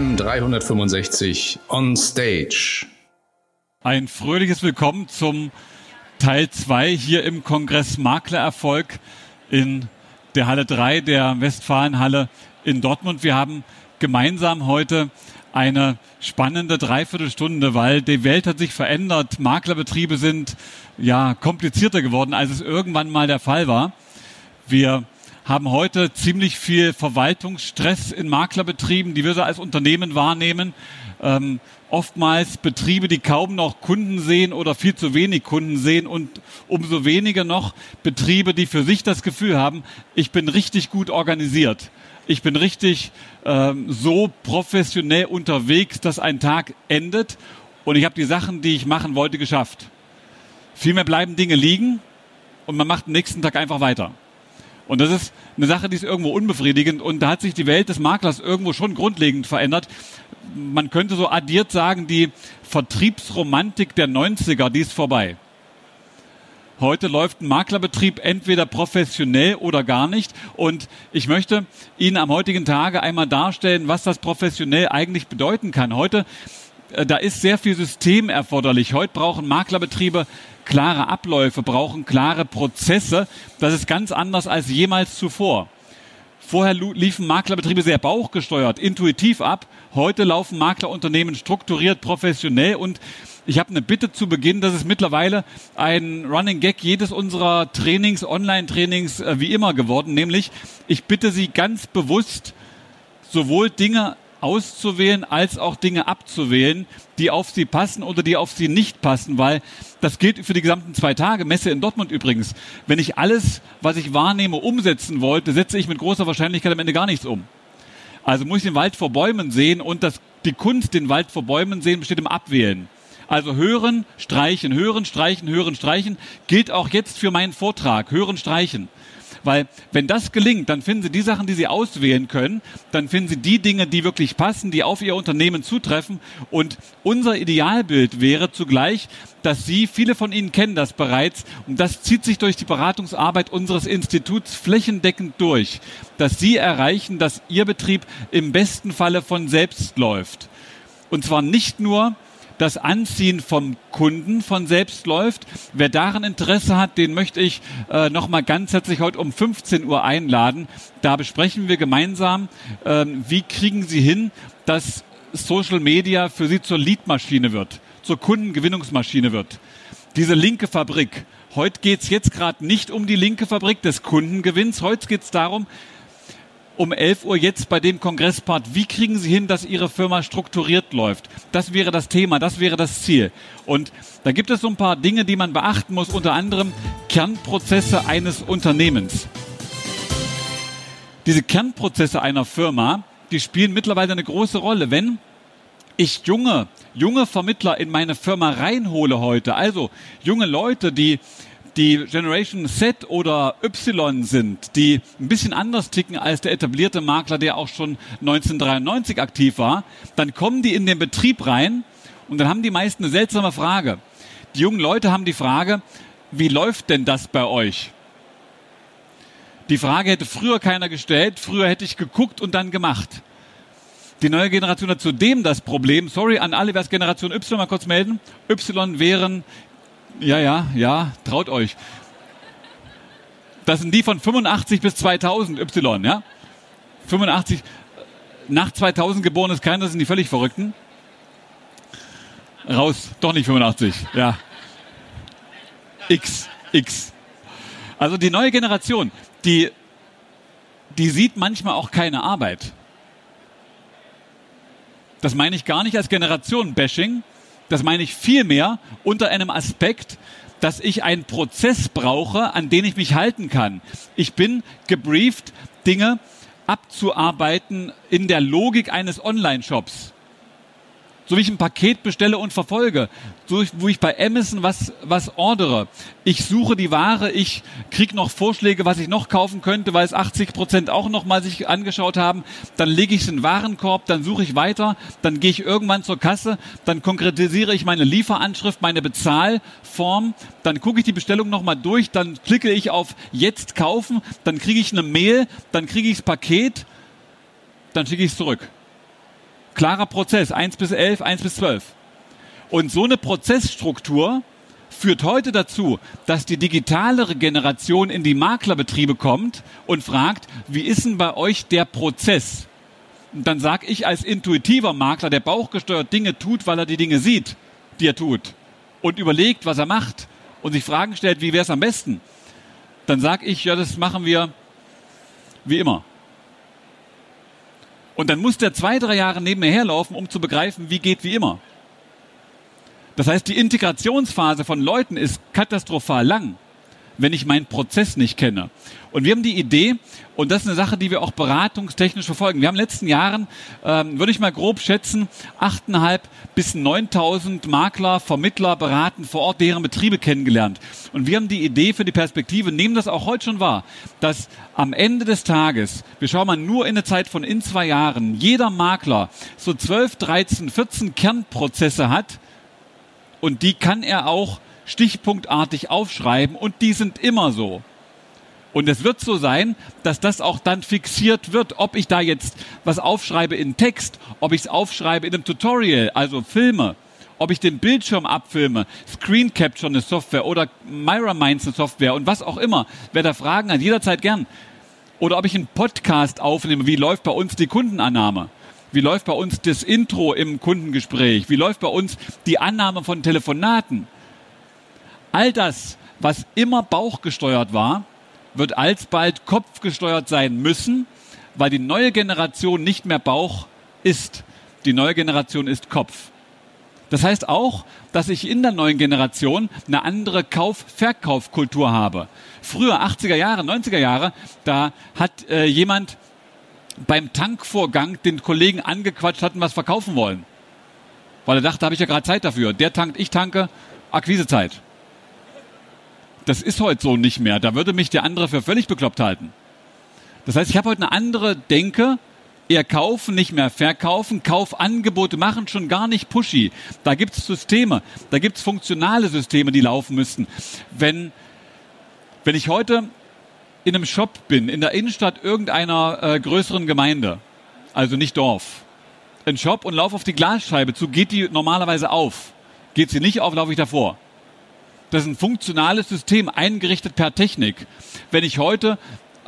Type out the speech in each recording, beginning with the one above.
AM 365 on stage. Ein fröhliches Willkommen zum Teil 2 hier im Kongress Maklererfolg in der Halle 3 der Westfalenhalle in Dortmund. Wir haben gemeinsam heute eine spannende Dreiviertelstunde, weil die Welt hat sich verändert. Maklerbetriebe sind ja komplizierter geworden, als es irgendwann mal der Fall war. Wir haben heute ziemlich viel Verwaltungsstress in Maklerbetrieben, die wir so als Unternehmen wahrnehmen. Ähm, oftmals Betriebe, die kaum noch Kunden sehen oder viel zu wenig Kunden sehen und umso weniger noch Betriebe, die für sich das Gefühl haben, ich bin richtig gut organisiert. Ich bin richtig ähm, so professionell unterwegs, dass ein Tag endet und ich habe die Sachen, die ich machen wollte, geschafft. Vielmehr bleiben Dinge liegen und man macht den nächsten Tag einfach weiter. Und das ist eine Sache, die ist irgendwo unbefriedigend und da hat sich die Welt des Maklers irgendwo schon grundlegend verändert. Man könnte so addiert sagen, die Vertriebsromantik der 90er, die ist vorbei. Heute läuft ein Maklerbetrieb entweder professionell oder gar nicht. Und ich möchte Ihnen am heutigen Tage einmal darstellen, was das professionell eigentlich bedeuten kann. Heute, da ist sehr viel System erforderlich. Heute brauchen Maklerbetriebe klare Abläufe, brauchen klare Prozesse. Das ist ganz anders als jemals zuvor. Vorher liefen Maklerbetriebe sehr bauchgesteuert, intuitiv ab. Heute laufen Maklerunternehmen strukturiert, professionell und ich habe eine Bitte zu Beginn, das ist mittlerweile ein Running Gag jedes unserer Trainings, Online-Trainings äh, wie immer geworden, nämlich ich bitte Sie ganz bewusst sowohl Dinge auszuwählen als auch Dinge abzuwählen, die auf sie passen oder die auf sie nicht passen, weil das gilt für die gesamten zwei Tage, Messe in Dortmund übrigens. Wenn ich alles, was ich wahrnehme, umsetzen wollte, setze ich mit großer Wahrscheinlichkeit am Ende gar nichts um. Also muss ich den Wald vor Bäumen sehen und das, die Kunst, den Wald vor Bäumen sehen, besteht im Abwählen. Also hören, streichen, hören, streichen, hören, streichen gilt auch jetzt für meinen Vortrag. Hören, streichen. Weil wenn das gelingt, dann finden Sie die Sachen, die Sie auswählen können, dann finden Sie die Dinge, die wirklich passen, die auf Ihr Unternehmen zutreffen. Und unser Idealbild wäre zugleich, dass Sie, viele von Ihnen kennen das bereits, und das zieht sich durch die Beratungsarbeit unseres Instituts flächendeckend durch, dass Sie erreichen, dass Ihr Betrieb im besten Falle von selbst läuft. Und zwar nicht nur, das Anziehen vom Kunden von selbst läuft. Wer daran Interesse hat, den möchte ich äh, nochmal ganz herzlich heute um 15 Uhr einladen. Da besprechen wir gemeinsam, äh, wie kriegen Sie hin, dass Social Media für Sie zur Leadmaschine wird, zur Kundengewinnungsmaschine wird. Diese linke Fabrik. Heute geht's jetzt gerade nicht um die linke Fabrik des Kundengewinns. Heute geht's darum, um 11 Uhr jetzt bei dem Kongresspart. Wie kriegen Sie hin, dass Ihre Firma strukturiert läuft? Das wäre das Thema, das wäre das Ziel. Und da gibt es so ein paar Dinge, die man beachten muss, unter anderem Kernprozesse eines Unternehmens. Diese Kernprozesse einer Firma, die spielen mittlerweile eine große Rolle. Wenn ich junge, junge Vermittler in meine Firma reinhole heute, also junge Leute, die die Generation Z oder Y sind, die ein bisschen anders ticken als der etablierte Makler, der auch schon 1993 aktiv war, dann kommen die in den Betrieb rein und dann haben die meisten eine seltsame Frage. Die jungen Leute haben die Frage, wie läuft denn das bei euch? Die Frage hätte früher keiner gestellt, früher hätte ich geguckt und dann gemacht. Die neue Generation hat zudem das Problem, sorry an alle, wer es Generation Y mal kurz melden, Y wären ja, ja, ja, traut euch. Das sind die von 85 bis 2000 Y, ja? 85, nach 2000 geboren ist keiner, das sind die völlig Verrückten. Raus, doch nicht 85, ja. X, X. Also die neue Generation, die, die sieht manchmal auch keine Arbeit. Das meine ich gar nicht als Generation-Bashing, das meine ich vielmehr unter einem Aspekt, dass ich einen Prozess brauche, an den ich mich halten kann. Ich bin gebrieft, Dinge abzuarbeiten in der Logik eines Online-Shops so wie ich ein Paket bestelle und verfolge, so wo ich bei Amazon was, was ordere. Ich suche die Ware, ich kriege noch Vorschläge, was ich noch kaufen könnte, weil es 80 Prozent auch noch mal sich angeschaut haben. Dann lege ich es in den Warenkorb, dann suche ich weiter, dann gehe ich irgendwann zur Kasse, dann konkretisiere ich meine Lieferanschrift, meine Bezahlform, dann gucke ich die Bestellung noch mal durch, dann klicke ich auf Jetzt kaufen, dann kriege ich eine Mail, dann kriege ich das Paket, dann schicke ich es zurück. Klarer Prozess, 1 bis 11, 1 bis 12. Und so eine Prozessstruktur führt heute dazu, dass die digitalere Generation in die Maklerbetriebe kommt und fragt, wie ist denn bei euch der Prozess? Und dann sage ich als intuitiver Makler, der bauchgesteuert Dinge tut, weil er die Dinge sieht, die er tut und überlegt, was er macht und sich Fragen stellt, wie wäre es am besten, dann sage ich, ja, das machen wir wie immer. Und dann muss der zwei, drei Jahre neben mir herlaufen, um zu begreifen, wie geht wie immer. Das heißt, die Integrationsphase von Leuten ist katastrophal lang, wenn ich meinen Prozess nicht kenne. Und wir haben die Idee, und das ist eine Sache, die wir auch beratungstechnisch verfolgen. Wir haben in den letzten Jahren, ähm, würde ich mal grob schätzen, 8.500 bis 9.000 Makler, Vermittler, Beraten vor Ort, deren Betriebe kennengelernt. Und wir haben die Idee für die Perspektive, nehmen das auch heute schon wahr, dass am Ende des Tages, wir schauen mal nur in der Zeit von in zwei Jahren, jeder Makler so 12, 13, 14 Kernprozesse hat, und die kann er auch stichpunktartig aufschreiben und die sind immer so. Und es wird so sein, dass das auch dann fixiert wird, ob ich da jetzt was aufschreibe in Text, ob ich es aufschreibe in einem Tutorial, also Filme, ob ich den Bildschirm abfilme, Screen Capture eine Software oder Myra Minds eine Software und was auch immer. Wer da Fragen hat, jederzeit gern. Oder ob ich einen Podcast aufnehme, wie läuft bei uns die Kundenannahme? Wie läuft bei uns das Intro im Kundengespräch? Wie läuft bei uns die Annahme von Telefonaten? All das, was immer bauchgesteuert war, wird alsbald kopfgesteuert sein müssen, weil die neue Generation nicht mehr Bauch ist. Die neue Generation ist Kopf. Das heißt auch, dass ich in der neuen Generation eine andere Kauf-Verkaufkultur habe. Früher, 80er Jahre, 90er Jahre, da hat äh, jemand beim Tankvorgang den Kollegen angequatscht, hatten was verkaufen wollen. Weil er dachte, da habe ich ja gerade Zeit dafür. Der tankt, ich tanke, Akquisezeit. Das ist heute so nicht mehr. Da würde mich der andere für völlig bekloppt halten. Das heißt, ich habe heute eine andere Denke. Eher kaufen, nicht mehr verkaufen. Kaufangebote machen schon gar nicht pushy. Da gibt es Systeme. Da gibt es funktionale Systeme, die laufen müssten. Wenn, wenn ich heute in einem Shop bin, in der Innenstadt irgendeiner äh, größeren Gemeinde, also nicht Dorf, ein Shop und laufe auf die Glasscheibe zu, geht die normalerweise auf. Geht sie nicht auf, laufe ich davor. Das ist ein funktionales System, eingerichtet per Technik. Wenn ich heute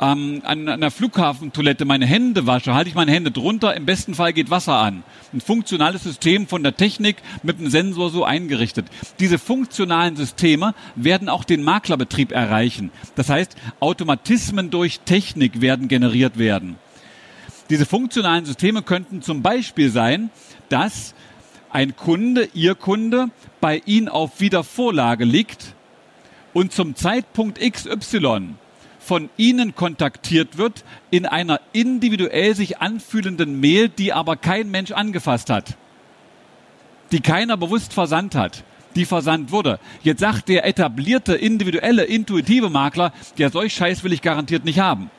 ähm, an einer Flughafentoilette meine Hände wasche, halte ich meine Hände drunter, im besten Fall geht Wasser an. Ein funktionales System von der Technik mit einem Sensor so eingerichtet. Diese funktionalen Systeme werden auch den Maklerbetrieb erreichen. Das heißt, Automatismen durch Technik werden generiert werden. Diese funktionalen Systeme könnten zum Beispiel sein, dass ein Kunde, Ihr Kunde, bei Ihnen auf Wiedervorlage liegt und zum Zeitpunkt XY von Ihnen kontaktiert wird in einer individuell sich anfühlenden Mail, die aber kein Mensch angefasst hat, die keiner bewusst versandt hat, die versandt wurde. Jetzt sagt der etablierte, individuelle, intuitive Makler, ja, solch Scheiß will ich garantiert nicht haben.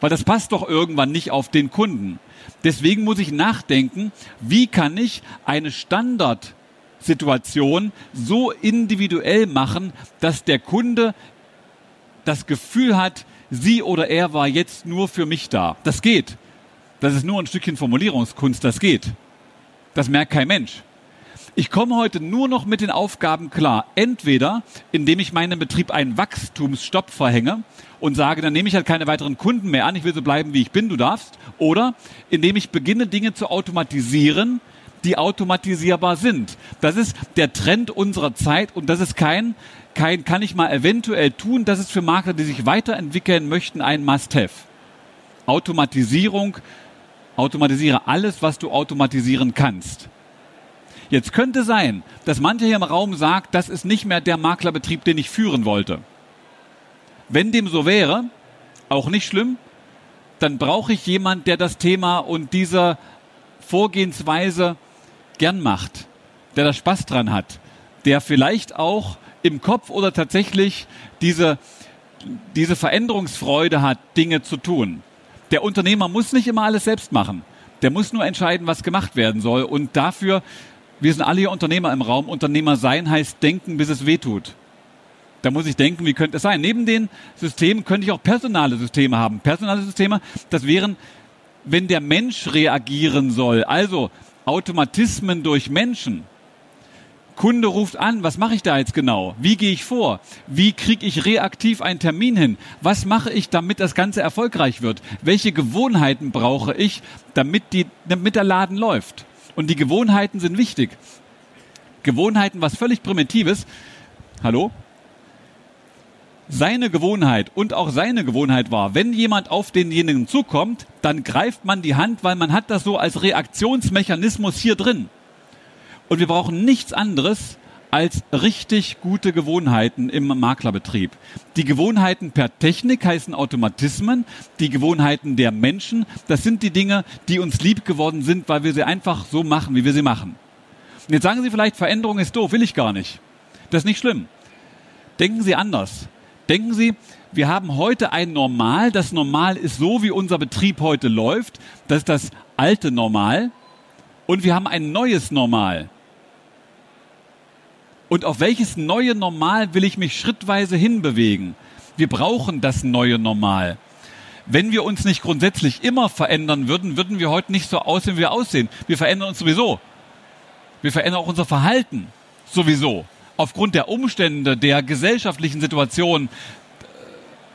Weil das passt doch irgendwann nicht auf den Kunden. Deswegen muss ich nachdenken, wie kann ich eine Standardsituation so individuell machen, dass der Kunde das Gefühl hat, sie oder er war jetzt nur für mich da. Das geht. Das ist nur ein Stückchen Formulierungskunst, das geht. Das merkt kein Mensch. Ich komme heute nur noch mit den Aufgaben klar. Entweder, indem ich meinem Betrieb einen Wachstumsstopp verhänge und sage, dann nehme ich halt keine weiteren Kunden mehr an, ich will so bleiben, wie ich bin, du darfst. Oder indem ich beginne, Dinge zu automatisieren, die automatisierbar sind. Das ist der Trend unserer Zeit und das ist kein kein, kann ich mal eventuell tun. Das ist für Makler, die sich weiterentwickeln möchten, ein Must-Have. Automatisierung, automatisiere alles, was du automatisieren kannst. Jetzt könnte sein, dass mancher hier im Raum sagt, das ist nicht mehr der Maklerbetrieb, den ich führen wollte. Wenn dem so wäre, auch nicht schlimm, dann brauche ich jemand, der das Thema und diese Vorgehensweise gern macht, der da Spaß dran hat, der vielleicht auch im Kopf oder tatsächlich diese, diese Veränderungsfreude hat, Dinge zu tun. Der Unternehmer muss nicht immer alles selbst machen. Der muss nur entscheiden, was gemacht werden soll. Und dafür, wir sind alle hier Unternehmer im Raum. Unternehmer sein heißt denken, bis es weh tut. Da muss ich denken, wie könnte es sein? Neben den Systemen könnte ich auch personale Systeme haben. Personale Systeme, das wären, wenn der Mensch reagieren soll. Also, Automatismen durch Menschen. Kunde ruft an, was mache ich da jetzt genau? Wie gehe ich vor? Wie kriege ich reaktiv einen Termin hin? Was mache ich, damit das Ganze erfolgreich wird? Welche Gewohnheiten brauche ich, damit, die, damit der Laden läuft? Und die Gewohnheiten sind wichtig. Gewohnheiten, was völlig Primitives. Hallo? Seine Gewohnheit und auch seine Gewohnheit war, wenn jemand auf denjenigen zukommt, dann greift man die Hand, weil man hat das so als Reaktionsmechanismus hier drin. Und wir brauchen nichts anderes als richtig gute Gewohnheiten im Maklerbetrieb. Die Gewohnheiten per Technik heißen Automatismen, die Gewohnheiten der Menschen, das sind die Dinge, die uns lieb geworden sind, weil wir sie einfach so machen, wie wir sie machen. Und jetzt sagen Sie vielleicht, Veränderung ist doof, will ich gar nicht. Das ist nicht schlimm. Denken Sie anders. Denken Sie, wir haben heute ein Normal. Das Normal ist so, wie unser Betrieb heute läuft. Das ist das alte Normal. Und wir haben ein neues Normal. Und auf welches neue Normal will ich mich schrittweise hinbewegen? Wir brauchen das neue Normal. Wenn wir uns nicht grundsätzlich immer verändern würden, würden wir heute nicht so aussehen, wie wir aussehen. Wir verändern uns sowieso. Wir verändern auch unser Verhalten sowieso. Aufgrund der Umstände, der gesellschaftlichen Situation.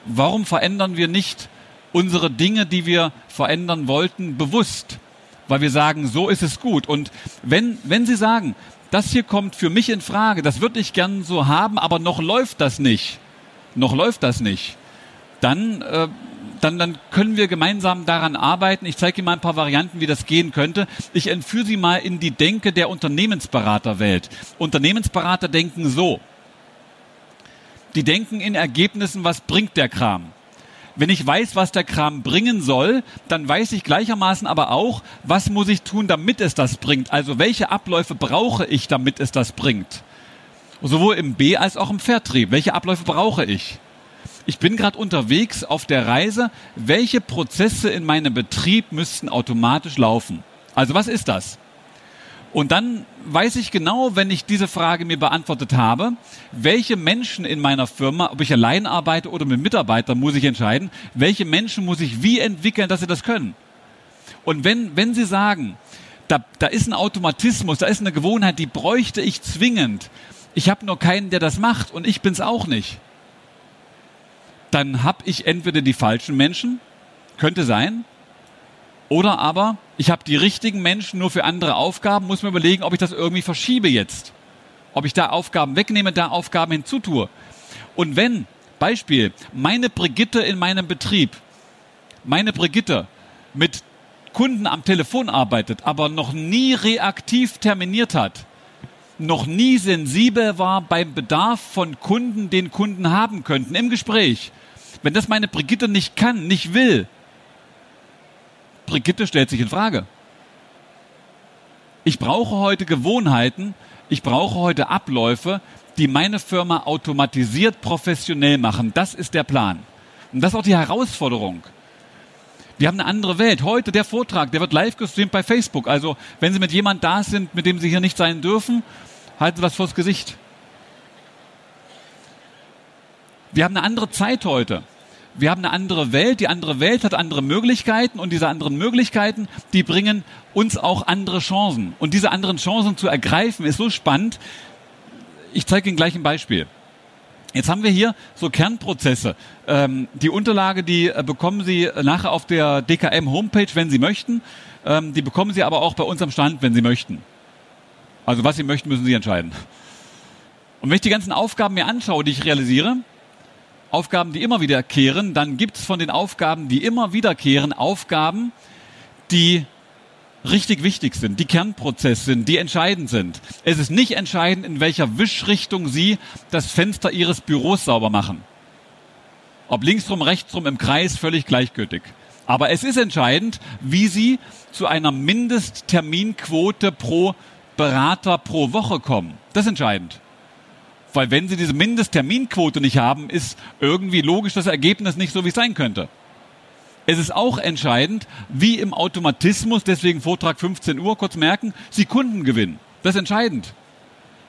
Warum verändern wir nicht unsere Dinge, die wir verändern wollten, bewusst? Weil wir sagen, so ist es gut. Und wenn, wenn Sie sagen, das hier kommt für mich in Frage, das würde ich gern so haben, aber noch läuft das nicht, noch läuft das nicht, dann, äh, dann, dann können wir gemeinsam daran arbeiten. Ich zeige Ihnen mal ein paar Varianten, wie das gehen könnte. Ich entführe Sie mal in die Denke der Unternehmensberaterwelt. Unternehmensberater denken so. Die denken in Ergebnissen, was bringt der Kram? Wenn ich weiß, was der Kram bringen soll, dann weiß ich gleichermaßen aber auch, was muss ich tun, damit es das bringt. Also welche Abläufe brauche ich, damit es das bringt. Sowohl im B als auch im Vertrieb. Welche Abläufe brauche ich? Ich bin gerade unterwegs auf der Reise. Welche Prozesse in meinem Betrieb müssten automatisch laufen? Also was ist das? Und dann weiß ich genau, wenn ich diese Frage mir beantwortet habe, welche Menschen in meiner Firma, ob ich allein arbeite oder mit Mitarbeitern, muss ich entscheiden, welche Menschen muss ich wie entwickeln, dass sie das können. Und wenn, wenn Sie sagen, da, da ist ein Automatismus, da ist eine Gewohnheit, die bräuchte ich zwingend, ich habe nur keinen, der das macht und ich bin's auch nicht, dann habe ich entweder die falschen Menschen, könnte sein, oder aber ich habe die richtigen Menschen nur für andere Aufgaben, muss mir überlegen, ob ich das irgendwie verschiebe jetzt. Ob ich da Aufgaben wegnehme, da Aufgaben hinzutue. Und wenn, Beispiel, meine Brigitte in meinem Betrieb, meine Brigitte mit Kunden am Telefon arbeitet, aber noch nie reaktiv terminiert hat, noch nie sensibel war beim Bedarf von Kunden, den Kunden haben könnten im Gespräch. Wenn das meine Brigitte nicht kann, nicht will, Brigitte stellt sich in Frage. Ich brauche heute Gewohnheiten, ich brauche heute Abläufe, die meine Firma automatisiert professionell machen. Das ist der Plan. Und das ist auch die Herausforderung. Wir haben eine andere Welt. Heute der Vortrag, der wird live gestreamt bei Facebook. Also, wenn Sie mit jemand da sind, mit dem Sie hier nicht sein dürfen, halten Sie was vors Gesicht. Wir haben eine andere Zeit heute wir haben eine andere Welt, die andere Welt hat andere Möglichkeiten und diese anderen Möglichkeiten, die bringen uns auch andere Chancen. Und diese anderen Chancen zu ergreifen, ist so spannend. Ich zeige Ihnen gleich ein Beispiel. Jetzt haben wir hier so Kernprozesse. Ähm, die Unterlage, die äh, bekommen Sie nachher auf der DKM Homepage, wenn Sie möchten. Ähm, die bekommen Sie aber auch bei uns am Stand, wenn Sie möchten. Also was Sie möchten, müssen Sie entscheiden. Und wenn ich die ganzen Aufgaben mir anschaue, die ich realisiere, Aufgaben, die immer wiederkehren, dann gibt es von den Aufgaben, die immer wiederkehren, Aufgaben, die richtig wichtig sind, die Kernprozess sind, die entscheidend sind. Es ist nicht entscheidend, in welcher Wischrichtung Sie das Fenster Ihres Büros sauber machen. Ob linksrum, rechtsrum, im Kreis, völlig gleichgültig. Aber es ist entscheidend, wie Sie zu einer Mindestterminquote pro Berater pro Woche kommen. Das ist entscheidend. Weil wenn sie diese Mindestterminquote nicht haben, ist irgendwie logisch das Ergebnis nicht so, wie es sein könnte. Es ist auch entscheidend, wie im Automatismus, deswegen Vortrag 15 Uhr, kurz merken, Sie Kunden gewinnen. Das ist entscheidend.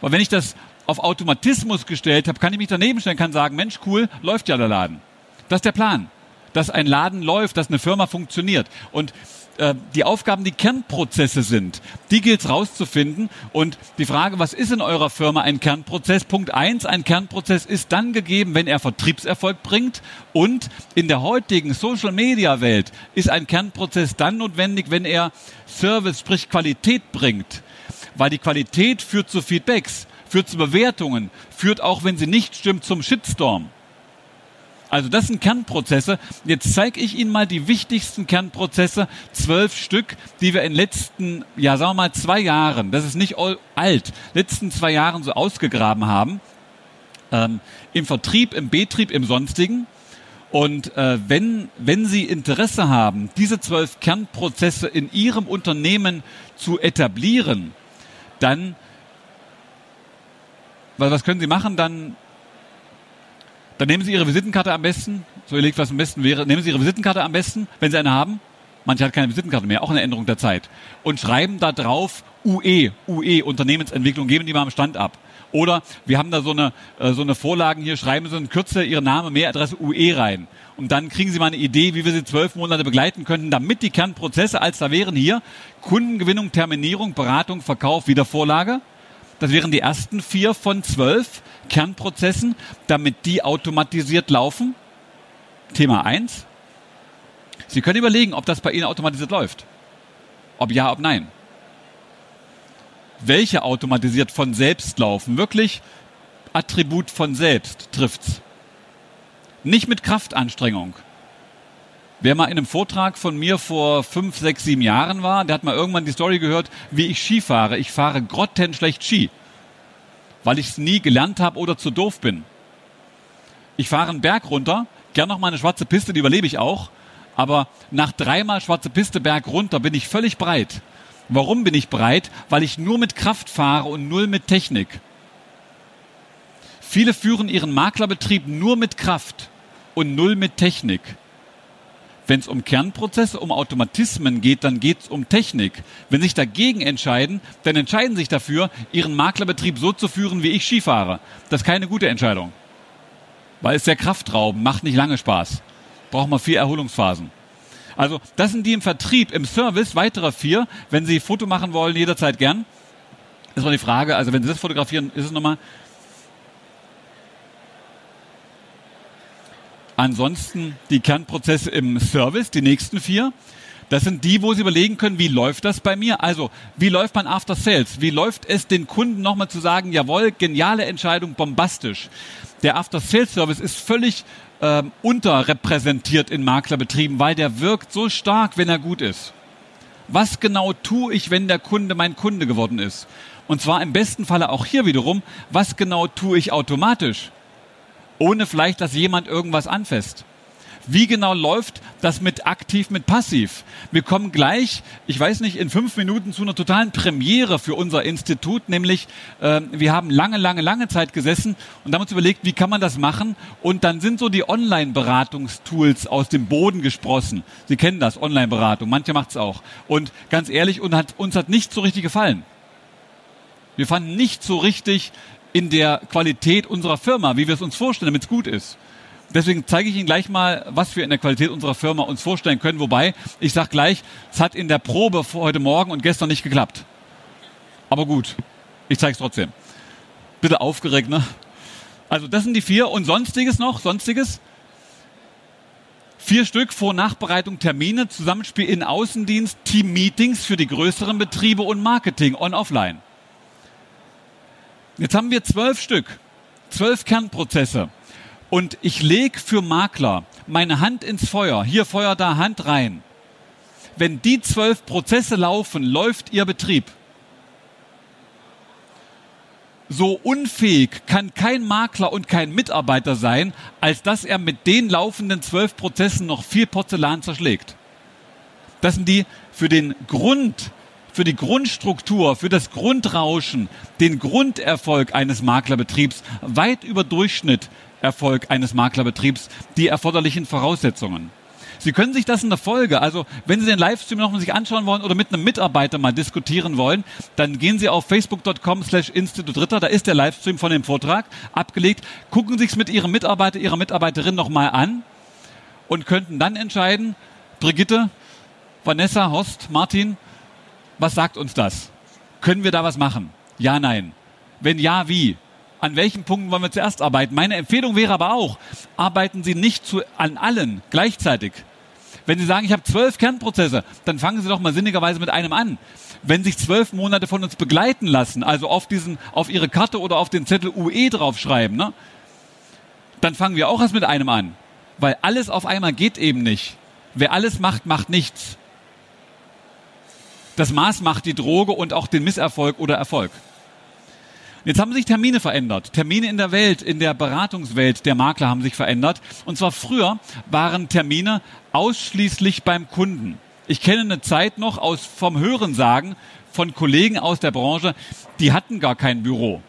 Weil wenn ich das auf Automatismus gestellt habe, kann ich mich daneben stellen, kann sagen, Mensch, cool, läuft ja der Laden. Das ist der Plan. Dass ein Laden läuft, dass eine Firma funktioniert. Und äh, die Aufgaben die Kernprozesse sind. Die gilt es rauszufinden. Und die Frage, was ist in eurer Firma ein Kernprozess? Punkt eins: ein Kernprozess ist dann gegeben, wenn er Vertriebserfolg bringt. Und in der heutigen Social-Media-Welt ist ein Kernprozess dann notwendig, wenn er Service, sprich Qualität bringt. Weil die Qualität führt zu Feedbacks, führt zu Bewertungen, führt auch, wenn sie nicht stimmt, zum Shitstorm. Also das sind Kernprozesse. Jetzt zeige ich Ihnen mal die wichtigsten Kernprozesse, zwölf Stück, die wir in den letzten, ja sagen wir mal zwei Jahren, das ist nicht alt, letzten zwei Jahren so ausgegraben haben. Ähm, Im Vertrieb, im Betrieb, im Sonstigen. Und äh, wenn, wenn Sie Interesse haben, diese zwölf Kernprozesse in Ihrem Unternehmen zu etablieren, dann, was können Sie machen? Dann dann nehmen Sie Ihre Visitenkarte am besten. So überlegt, was am besten wäre. Nehmen Sie Ihre Visitenkarte am besten, wenn Sie eine haben. Manche hat keine Visitenkarte mehr, auch eine Änderung der Zeit. Und schreiben da drauf UE, UE, Unternehmensentwicklung, geben die mal am Stand ab. Oder wir haben da so eine, äh, so eine Vorlagen hier, schreiben Sie in Kürze Ihren Namen, Mailadresse UE rein. Und dann kriegen Sie mal eine Idee, wie wir Sie zwölf Monate begleiten könnten, damit die Kernprozesse, als da wären hier Kundengewinnung, Terminierung, Beratung, Verkauf, Wiedervorlage. Das wären die ersten vier von zwölf Kernprozessen, damit die automatisiert laufen. Thema eins. Sie können überlegen, ob das bei Ihnen automatisiert läuft. Ob ja, ob nein. Welche automatisiert von selbst laufen? Wirklich Attribut von selbst trifft's. Nicht mit Kraftanstrengung. Wer mal in einem Vortrag von mir vor fünf, sechs, sieben Jahren war, der hat mal irgendwann die Story gehört, wie ich Ski fahre. Ich fahre grottenschlecht Ski weil ich es nie gelernt habe oder zu doof bin. Ich fahre einen Berg runter, gern noch mal eine schwarze Piste, die überlebe ich auch, aber nach dreimal schwarze Piste Berg runter bin ich völlig breit. Warum bin ich breit? Weil ich nur mit Kraft fahre und null mit Technik. Viele führen ihren Maklerbetrieb nur mit Kraft und null mit Technik. Wenn es um Kernprozesse, um Automatismen geht, dann geht es um Technik. Wenn sich dagegen entscheiden, dann entscheiden sich dafür, ihren Maklerbetrieb so zu führen, wie ich Skifahre. Das ist keine gute Entscheidung. Weil es sehr kraftraubend, macht nicht lange Spaß. Braucht man vier Erholungsphasen. Also, das sind die im Vertrieb, im Service, weitere vier. Wenn Sie Foto machen wollen, jederzeit gern. Das war die Frage. Also, wenn Sie das fotografieren, ist es nochmal Ansonsten die Kernprozesse im Service, die nächsten vier. Das sind die, wo Sie überlegen können, wie läuft das bei mir? Also, wie läuft man After Sales? Wie läuft es, den Kunden nochmal zu sagen, jawohl, geniale Entscheidung, bombastisch. Der After Sales Service ist völlig ähm, unterrepräsentiert in Maklerbetrieben, weil der wirkt so stark, wenn er gut ist. Was genau tue ich, wenn der Kunde mein Kunde geworden ist? Und zwar im besten Falle auch hier wiederum, was genau tue ich automatisch? Ohne vielleicht, dass jemand irgendwas anfasst. Wie genau läuft das mit aktiv, mit passiv? Wir kommen gleich, ich weiß nicht, in fünf Minuten zu einer totalen Premiere für unser Institut, nämlich äh, wir haben lange, lange, lange Zeit gesessen und uns überlegt, wie kann man das machen? Und dann sind so die Online-Beratungstools aus dem Boden gesprossen. Sie kennen das, Online-Beratung, manche macht es auch. Und ganz ehrlich, und hat, uns hat nicht so richtig gefallen. Wir fanden nicht so richtig, in der Qualität unserer Firma, wie wir es uns vorstellen, damit es gut ist. Deswegen zeige ich Ihnen gleich mal, was wir in der Qualität unserer Firma uns vorstellen können. Wobei, ich sage gleich, es hat in der Probe heute Morgen und gestern nicht geklappt. Aber gut, ich zeige es trotzdem. Bitte aufgeregt, ne? Also das sind die vier. Und sonstiges noch, sonstiges. Vier Stück Vor- Nachbereitung, Termine, Zusammenspiel in Außendienst, Team-Meetings für die größeren Betriebe und Marketing on-offline. Jetzt haben wir zwölf Stück, zwölf Kernprozesse. Und ich lege für Makler meine Hand ins Feuer. Hier Feuer, da Hand rein. Wenn die zwölf Prozesse laufen, läuft Ihr Betrieb. So unfähig kann kein Makler und kein Mitarbeiter sein, als dass er mit den laufenden zwölf Prozessen noch viel Porzellan zerschlägt. Das sind die für den Grund für die Grundstruktur, für das Grundrauschen, den Grunderfolg eines Maklerbetriebs weit über Durchschnitt Erfolg eines Maklerbetriebs die erforderlichen Voraussetzungen. Sie können sich das in der Folge, also wenn Sie den Livestream noch mal sich anschauen wollen oder mit einem Mitarbeiter mal diskutieren wollen, dann gehen Sie auf facebook.com slash Institut Ritter, da ist der Livestream von dem Vortrag abgelegt. Gucken Sie es mit Ihrem Mitarbeiter, Ihrer Mitarbeiterin nochmal an und könnten dann entscheiden, Brigitte, Vanessa, Horst, Martin, was sagt uns das? Können wir da was machen? Ja, nein. Wenn ja, wie? An welchen Punkten wollen wir zuerst arbeiten? Meine Empfehlung wäre aber auch, arbeiten Sie nicht zu, an allen gleichzeitig. Wenn Sie sagen, ich habe zwölf Kernprozesse, dann fangen Sie doch mal sinnigerweise mit einem an. Wenn sich zwölf Monate von uns begleiten lassen, also auf diesen, auf Ihre Karte oder auf den Zettel UE draufschreiben, ne, dann fangen wir auch erst mit einem an. Weil alles auf einmal geht eben nicht. Wer alles macht, macht nichts. Das Maß macht die Droge und auch den Misserfolg oder Erfolg. Jetzt haben sich Termine verändert. Termine in der Welt, in der Beratungswelt der Makler haben sich verändert. Und zwar früher waren Termine ausschließlich beim Kunden. Ich kenne eine Zeit noch aus vom Hörensagen von Kollegen aus der Branche, die hatten gar kein Büro.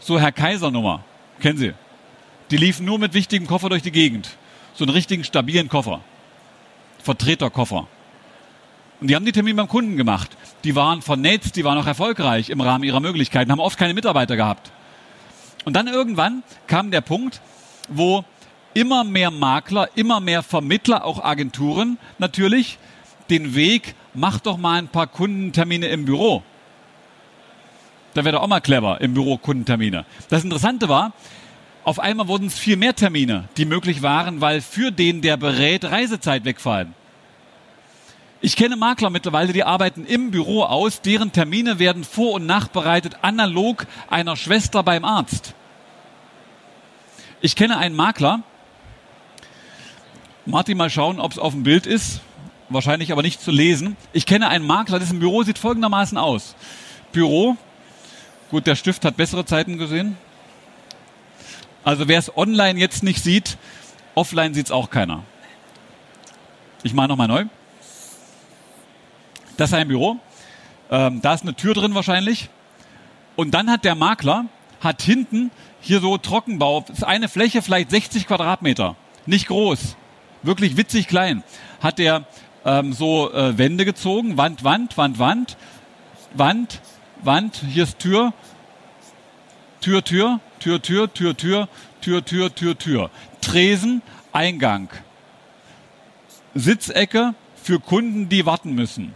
So Herr Kaisernummer, kennen Sie? Die liefen nur mit wichtigem Koffer durch die Gegend. So einen richtigen stabilen Koffer. Vertreterkoffer. Und die haben die Termine beim Kunden gemacht. Die waren vernetzt, die waren auch erfolgreich im Rahmen ihrer Möglichkeiten, haben oft keine Mitarbeiter gehabt. Und dann irgendwann kam der Punkt, wo immer mehr Makler, immer mehr Vermittler, auch Agenturen natürlich, den Weg, mach doch mal ein paar Kundentermine im Büro. Da wäre doch auch mal clever, im Büro Kundentermine. Das Interessante war, auf einmal wurden es viel mehr Termine, die möglich waren, weil für den, der berät, Reisezeit wegfallen. Ich kenne Makler mittlerweile, die arbeiten im Büro aus, deren Termine werden vor- und nachbereitet, analog einer Schwester beim Arzt. Ich kenne einen Makler, Martin, mal schauen, ob es auf dem Bild ist, wahrscheinlich aber nicht zu lesen. Ich kenne einen Makler, dessen Büro sieht folgendermaßen aus. Büro, gut, der Stift hat bessere Zeiten gesehen. Also wer es online jetzt nicht sieht, offline sieht es auch keiner. Ich mache nochmal neu. Das ist ein Büro. Ähm, da ist eine Tür drin wahrscheinlich. Und dann hat der Makler, hat hinten hier so Trockenbau, ist eine Fläche vielleicht 60 Quadratmeter. Nicht groß. Wirklich witzig klein. Hat der ähm, so äh, Wände gezogen. Wand, Wand, Wand, Wand. Wand, Wand. Hier ist Tür. Tür, Tür. Tür, Tür, Tür, Tür. Tür, Tür, Tür, Tür. Tresen, Eingang. Sitzecke für Kunden, die warten müssen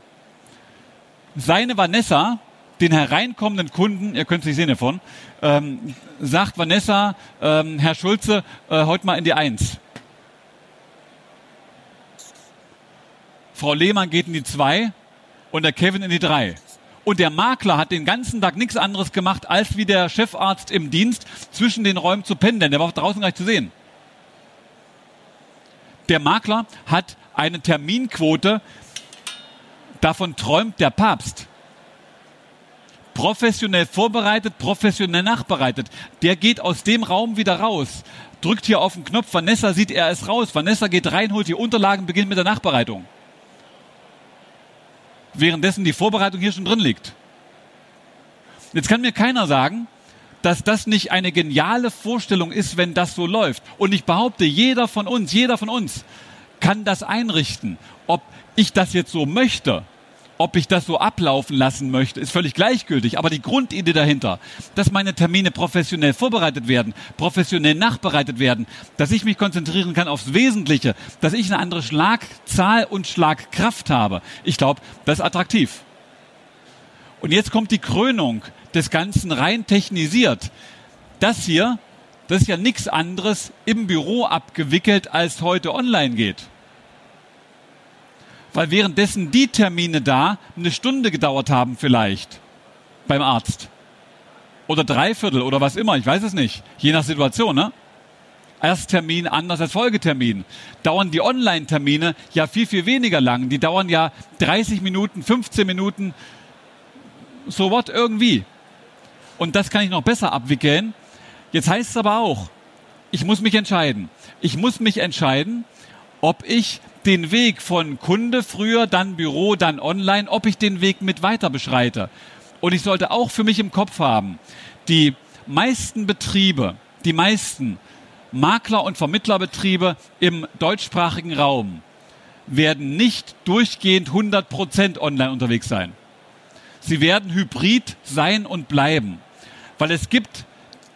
seine Vanessa den hereinkommenden Kunden, ihr könnt es nicht sehen davon, ähm, sagt Vanessa, ähm, Herr Schulze, äh, heute mal in die Eins. Frau Lehmann geht in die Zwei und der Kevin in die Drei. Und der Makler hat den ganzen Tag nichts anderes gemacht, als wie der Chefarzt im Dienst zwischen den Räumen zu pendeln. Der war draußen gar nicht zu sehen. Der Makler hat eine Terminquote, Davon träumt der Papst. Professionell vorbereitet, professionell nachbereitet. Der geht aus dem Raum wieder raus. Drückt hier auf den Knopf. Vanessa sieht, er ist raus. Vanessa geht rein, holt die Unterlagen, beginnt mit der Nachbereitung. Währenddessen die Vorbereitung hier schon drin liegt. Jetzt kann mir keiner sagen, dass das nicht eine geniale Vorstellung ist, wenn das so läuft. Und ich behaupte, jeder von uns, jeder von uns kann das einrichten. Ich das jetzt so möchte, ob ich das so ablaufen lassen möchte, ist völlig gleichgültig. Aber die Grundidee dahinter, dass meine Termine professionell vorbereitet werden, professionell nachbereitet werden, dass ich mich konzentrieren kann aufs Wesentliche, dass ich eine andere Schlagzahl und Schlagkraft habe, ich glaube, das ist attraktiv. Und jetzt kommt die Krönung des Ganzen rein technisiert. Das hier, das ist ja nichts anderes im Büro abgewickelt, als heute online geht weil währenddessen die Termine da eine Stunde gedauert haben vielleicht beim Arzt. Oder dreiviertel oder was immer, ich weiß es nicht. Je nach Situation, ne? Ersttermin anders als Folgetermin. Dauern die Online-Termine ja viel, viel weniger lang. Die dauern ja 30 Minuten, 15 Minuten, so what irgendwie. Und das kann ich noch besser abwickeln. Jetzt heißt es aber auch, ich muss mich entscheiden. Ich muss mich entscheiden, ob ich den Weg von Kunde früher, dann Büro, dann online, ob ich den Weg mit weiter beschreite. Und ich sollte auch für mich im Kopf haben, die meisten Betriebe, die meisten Makler- und Vermittlerbetriebe im deutschsprachigen Raum werden nicht durchgehend 100 Prozent online unterwegs sein. Sie werden hybrid sein und bleiben, weil es gibt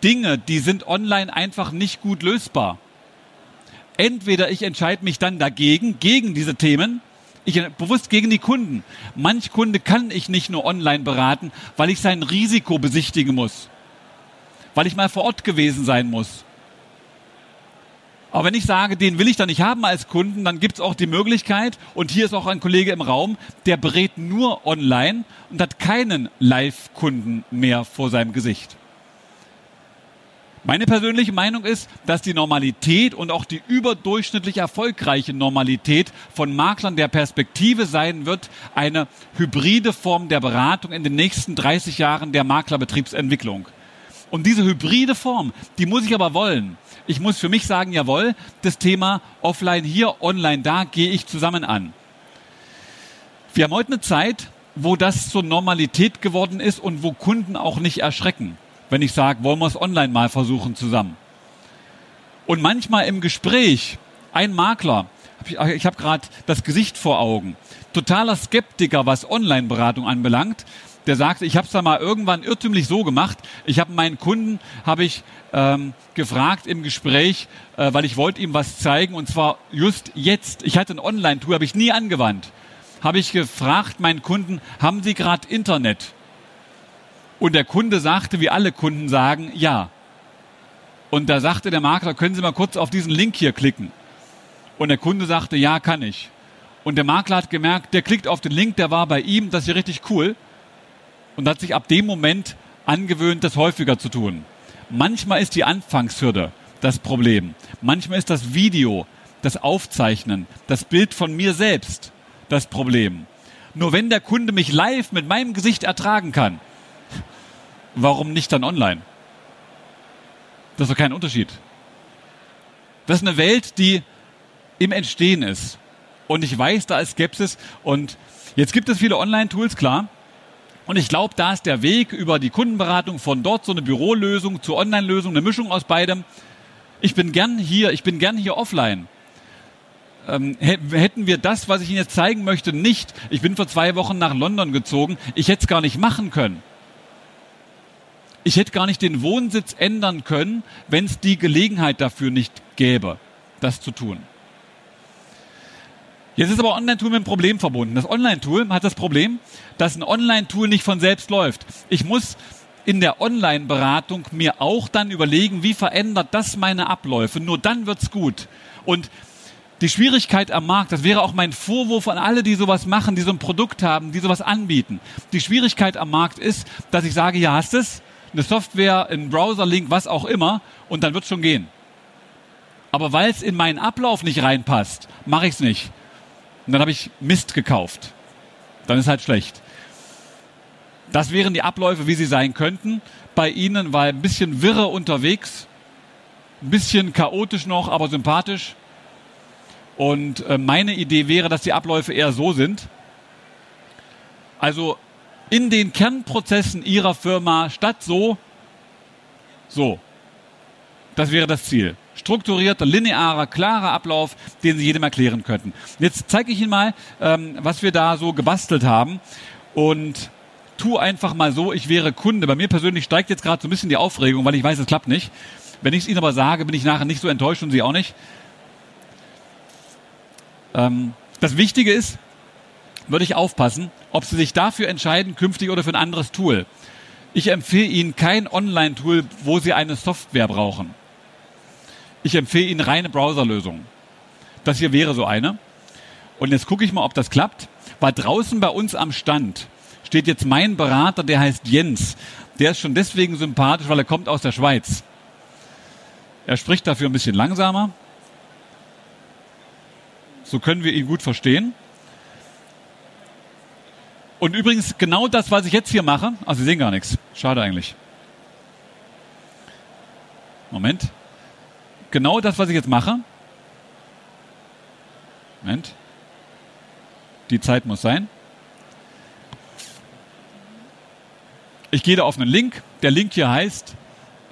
Dinge, die sind online einfach nicht gut lösbar entweder ich entscheide mich dann dagegen, gegen diese Themen, Ich bewusst gegen die Kunden. Manch Kunde kann ich nicht nur online beraten, weil ich sein Risiko besichtigen muss. Weil ich mal vor Ort gewesen sein muss. Aber wenn ich sage, den will ich da nicht haben als Kunden, dann gibt es auch die Möglichkeit, und hier ist auch ein Kollege im Raum, der berät nur online und hat keinen Live-Kunden mehr vor seinem Gesicht. Meine persönliche Meinung ist, dass die Normalität und auch die überdurchschnittlich erfolgreiche Normalität von Maklern der Perspektive sein wird, eine hybride Form der Beratung in den nächsten 30 Jahren der Maklerbetriebsentwicklung. Und diese hybride Form, die muss ich aber wollen. Ich muss für mich sagen, jawohl, das Thema offline hier, online da, gehe ich zusammen an. Wir haben heute eine Zeit, wo das zur Normalität geworden ist und wo Kunden auch nicht erschrecken wenn ich sage, wollen wir es online mal versuchen zusammen. Und manchmal im Gespräch, ein Makler, ich habe gerade das Gesicht vor Augen, totaler Skeptiker, was Online-Beratung anbelangt, der sagte, ich habe es da mal irgendwann irrtümlich so gemacht. Ich habe meinen Kunden habe ich ähm, gefragt im Gespräch, äh, weil ich wollte ihm was zeigen und zwar just jetzt. Ich hatte ein Online-Tool, habe ich nie angewandt. Habe ich gefragt meinen Kunden, haben Sie gerade Internet? Und der Kunde sagte, wie alle Kunden sagen, ja. Und da sagte der Makler, können Sie mal kurz auf diesen Link hier klicken. Und der Kunde sagte, ja, kann ich. Und der Makler hat gemerkt, der klickt auf den Link, der war bei ihm, das ist ja richtig cool. Und hat sich ab dem Moment angewöhnt, das häufiger zu tun. Manchmal ist die Anfangshürde das Problem. Manchmal ist das Video, das Aufzeichnen, das Bild von mir selbst das Problem. Nur wenn der Kunde mich live mit meinem Gesicht ertragen kann, warum nicht dann online? Das ist doch kein Unterschied. Das ist eine Welt, die im Entstehen ist. Und ich weiß, da ist Skepsis. Und jetzt gibt es viele Online-Tools, klar. Und ich glaube, da ist der Weg über die Kundenberatung von dort so eine Bürolösung zur Online-Lösung, eine Mischung aus beidem. Ich bin gern hier, ich bin gern hier offline. Ähm, hätten wir das, was ich Ihnen jetzt zeigen möchte, nicht, ich bin vor zwei Wochen nach London gezogen, ich hätte es gar nicht machen können. Ich hätte gar nicht den Wohnsitz ändern können, wenn es die Gelegenheit dafür nicht gäbe, das zu tun. Jetzt ist aber Online-Tool mit einem Problem verbunden. Das Online-Tool hat das Problem, dass ein Online-Tool nicht von selbst läuft. Ich muss in der Online-Beratung mir auch dann überlegen, wie verändert das meine Abläufe. Nur dann wird's gut. Und die Schwierigkeit am Markt, das wäre auch mein Vorwurf an alle, die sowas machen, die so ein Produkt haben, die sowas anbieten. Die Schwierigkeit am Markt ist, dass ich sage, ja, hast es, eine Software, ein Browser-Link, was auch immer, und dann wird es schon gehen. Aber weil es in meinen Ablauf nicht reinpasst, mache ich es nicht. Und dann habe ich Mist gekauft. Dann ist halt schlecht. Das wären die Abläufe, wie sie sein könnten. Bei Ihnen war ein bisschen wirre unterwegs, ein bisschen chaotisch noch, aber sympathisch. Und äh, meine Idee wäre, dass die Abläufe eher so sind. Also in den Kernprozessen Ihrer Firma statt so, so. Das wäre das Ziel. Strukturierter, linearer, klarer Ablauf, den Sie jedem erklären könnten. Jetzt zeige ich Ihnen mal, ähm, was wir da so gebastelt haben und tu einfach mal so, ich wäre Kunde. Bei mir persönlich steigt jetzt gerade so ein bisschen die Aufregung, weil ich weiß, es klappt nicht. Wenn ich es Ihnen aber sage, bin ich nachher nicht so enttäuscht und Sie auch nicht. Ähm, das Wichtige ist, würde ich aufpassen, ob Sie sich dafür entscheiden, künftig oder für ein anderes Tool. Ich empfehle Ihnen kein Online-Tool, wo Sie eine Software brauchen. Ich empfehle Ihnen reine Browserlösungen. Das hier wäre so eine. Und jetzt gucke ich mal, ob das klappt. Weil draußen bei uns am Stand steht jetzt mein Berater, der heißt Jens. Der ist schon deswegen sympathisch, weil er kommt aus der Schweiz. Er spricht dafür ein bisschen langsamer. So können wir ihn gut verstehen. Und übrigens genau das, was ich jetzt hier mache, also Sie sehen gar nichts. Schade eigentlich. Moment. Genau das, was ich jetzt mache. Moment. Die Zeit muss sein. Ich gehe da auf einen Link. Der Link hier heißt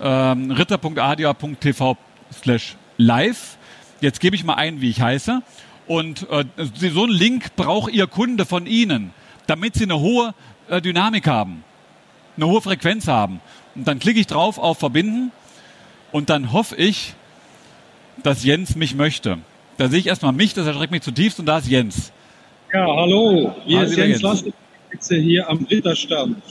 ähm, ritter.adia.tv slash live. Jetzt gebe ich mal ein, wie ich heiße. Und äh, so einen Link braucht Ihr Kunde von Ihnen damit sie eine hohe äh, Dynamik haben, eine hohe Frequenz haben. Und dann klicke ich drauf auf Verbinden und dann hoffe ich, dass Jens mich möchte. Da sehe ich erstmal mich, das erschreckt mich zutiefst und da ist Jens. Ja, hallo. Hier hallo, ist Jens, Jens. sitze hier am Ritterstand.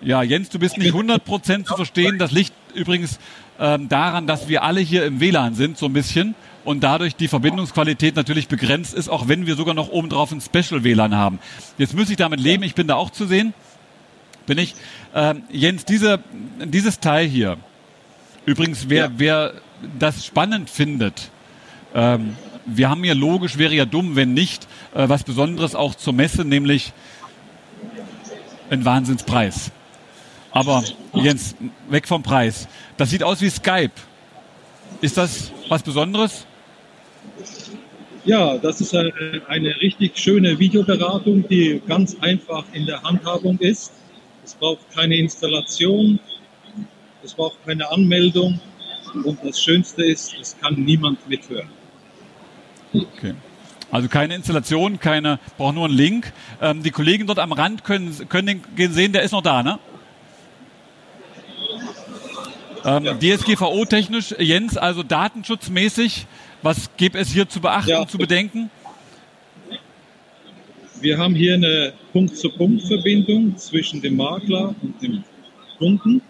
Ja, Jens, du bist nicht 100% zu verstehen. Das liegt übrigens ähm, daran, dass wir alle hier im WLAN sind, so ein bisschen. Und dadurch die Verbindungsqualität natürlich begrenzt ist, auch wenn wir sogar noch obendrauf ein Special WLAN haben. Jetzt muss ich damit leben, ich bin da auch zu sehen. Bin ich. Ähm, Jens, diese, dieses Teil hier. Übrigens, wer, ja. wer das spannend findet, ähm, wir haben hier logisch, wäre ja dumm, wenn nicht, äh, was Besonderes auch zur Messe, nämlich ein Wahnsinnspreis. Aber Jens, weg vom Preis. Das sieht aus wie Skype. Ist das was Besonderes? Ja, das ist eine, eine richtig schöne Videoberatung, die ganz einfach in der Handhabung ist. Es braucht keine Installation, es braucht keine Anmeldung und das Schönste ist, es kann niemand mithören. Okay. Also keine Installation, keine, braucht nur einen Link. Ähm, die Kollegen dort am Rand können, können den sehen, der ist noch da, ne? Ähm, ja. DSGVO-technisch, Jens, also datenschutzmäßig, was gibt es hier zu beachten, ja. zu bedenken? Wir haben hier eine Punkt-zu-Punkt-Verbindung zwischen dem Makler und dem Kunden.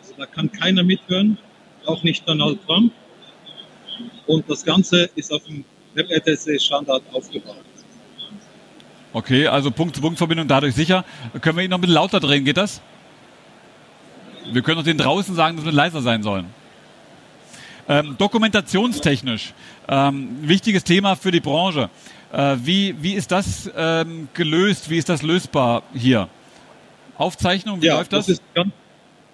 Also da kann keiner mithören, auch nicht Donald Trump. Und das Ganze ist auf dem WebRTC-Standard aufgebaut. Okay, also Punkt-zu-Punkt-Verbindung dadurch sicher. Können wir ihn noch ein bisschen lauter drehen, geht das? Wir können uns den draußen sagen, dass wir leiser sein sollen. Ähm, dokumentationstechnisch, ähm, wichtiges Thema für die Branche. Äh, wie, wie ist das ähm, gelöst? Wie ist das lösbar hier? Aufzeichnung, wie ja, läuft das? das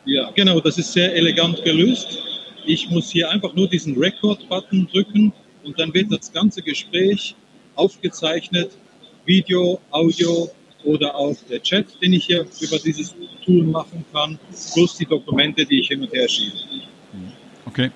ja, genau, das ist sehr elegant gelöst. Ich muss hier einfach nur diesen Record-Button drücken und dann wird das ganze Gespräch aufgezeichnet, Video, Audio oder auch der Chat, den ich hier über dieses Tool machen kann, plus die Dokumente, die ich hin und her schiebe. Okay.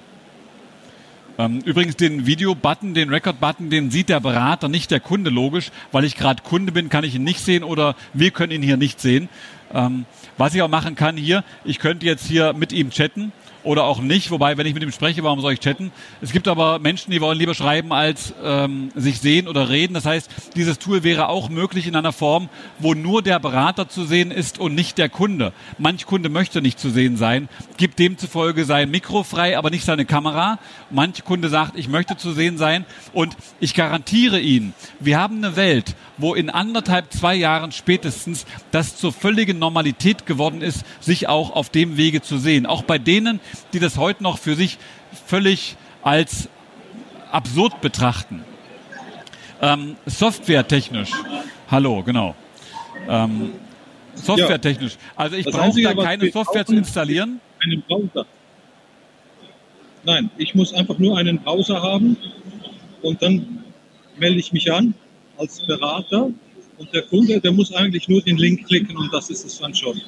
Ähm, übrigens den Video-Button, den Record-Button, den sieht der Berater, nicht der Kunde, logisch. Weil ich gerade Kunde bin, kann ich ihn nicht sehen oder wir können ihn hier nicht sehen. Ähm, was ich auch machen kann hier, ich könnte jetzt hier mit ihm chatten oder auch nicht. Wobei, wenn ich mit ihm spreche, warum soll ich chatten? Es gibt aber Menschen, die wollen lieber schreiben, als ähm, sich sehen oder reden. Das heißt, dieses Tool wäre auch möglich in einer Form, wo nur der Berater zu sehen ist und nicht der Kunde. Manch Kunde möchte nicht zu sehen sein, gibt demzufolge sein Mikro frei, aber nicht seine Kamera. Manch Kunde sagt, ich möchte zu sehen sein und ich garantiere Ihnen, wir haben eine Welt, wo in anderthalb, zwei Jahren spätestens das zur völligen Normalität geworden ist, sich auch auf dem Wege zu sehen. Auch bei denen, die das heute noch für sich völlig als absurd betrachten. Ähm, softwaretechnisch. Hallo, genau. Ähm, softwaretechnisch. Also ich brauche da keine Software zu installieren. Einen Browser. Nein, ich muss einfach nur einen Browser haben und dann melde ich mich an als Berater und der Kunde, der muss eigentlich nur den Link klicken und das ist es dann schon.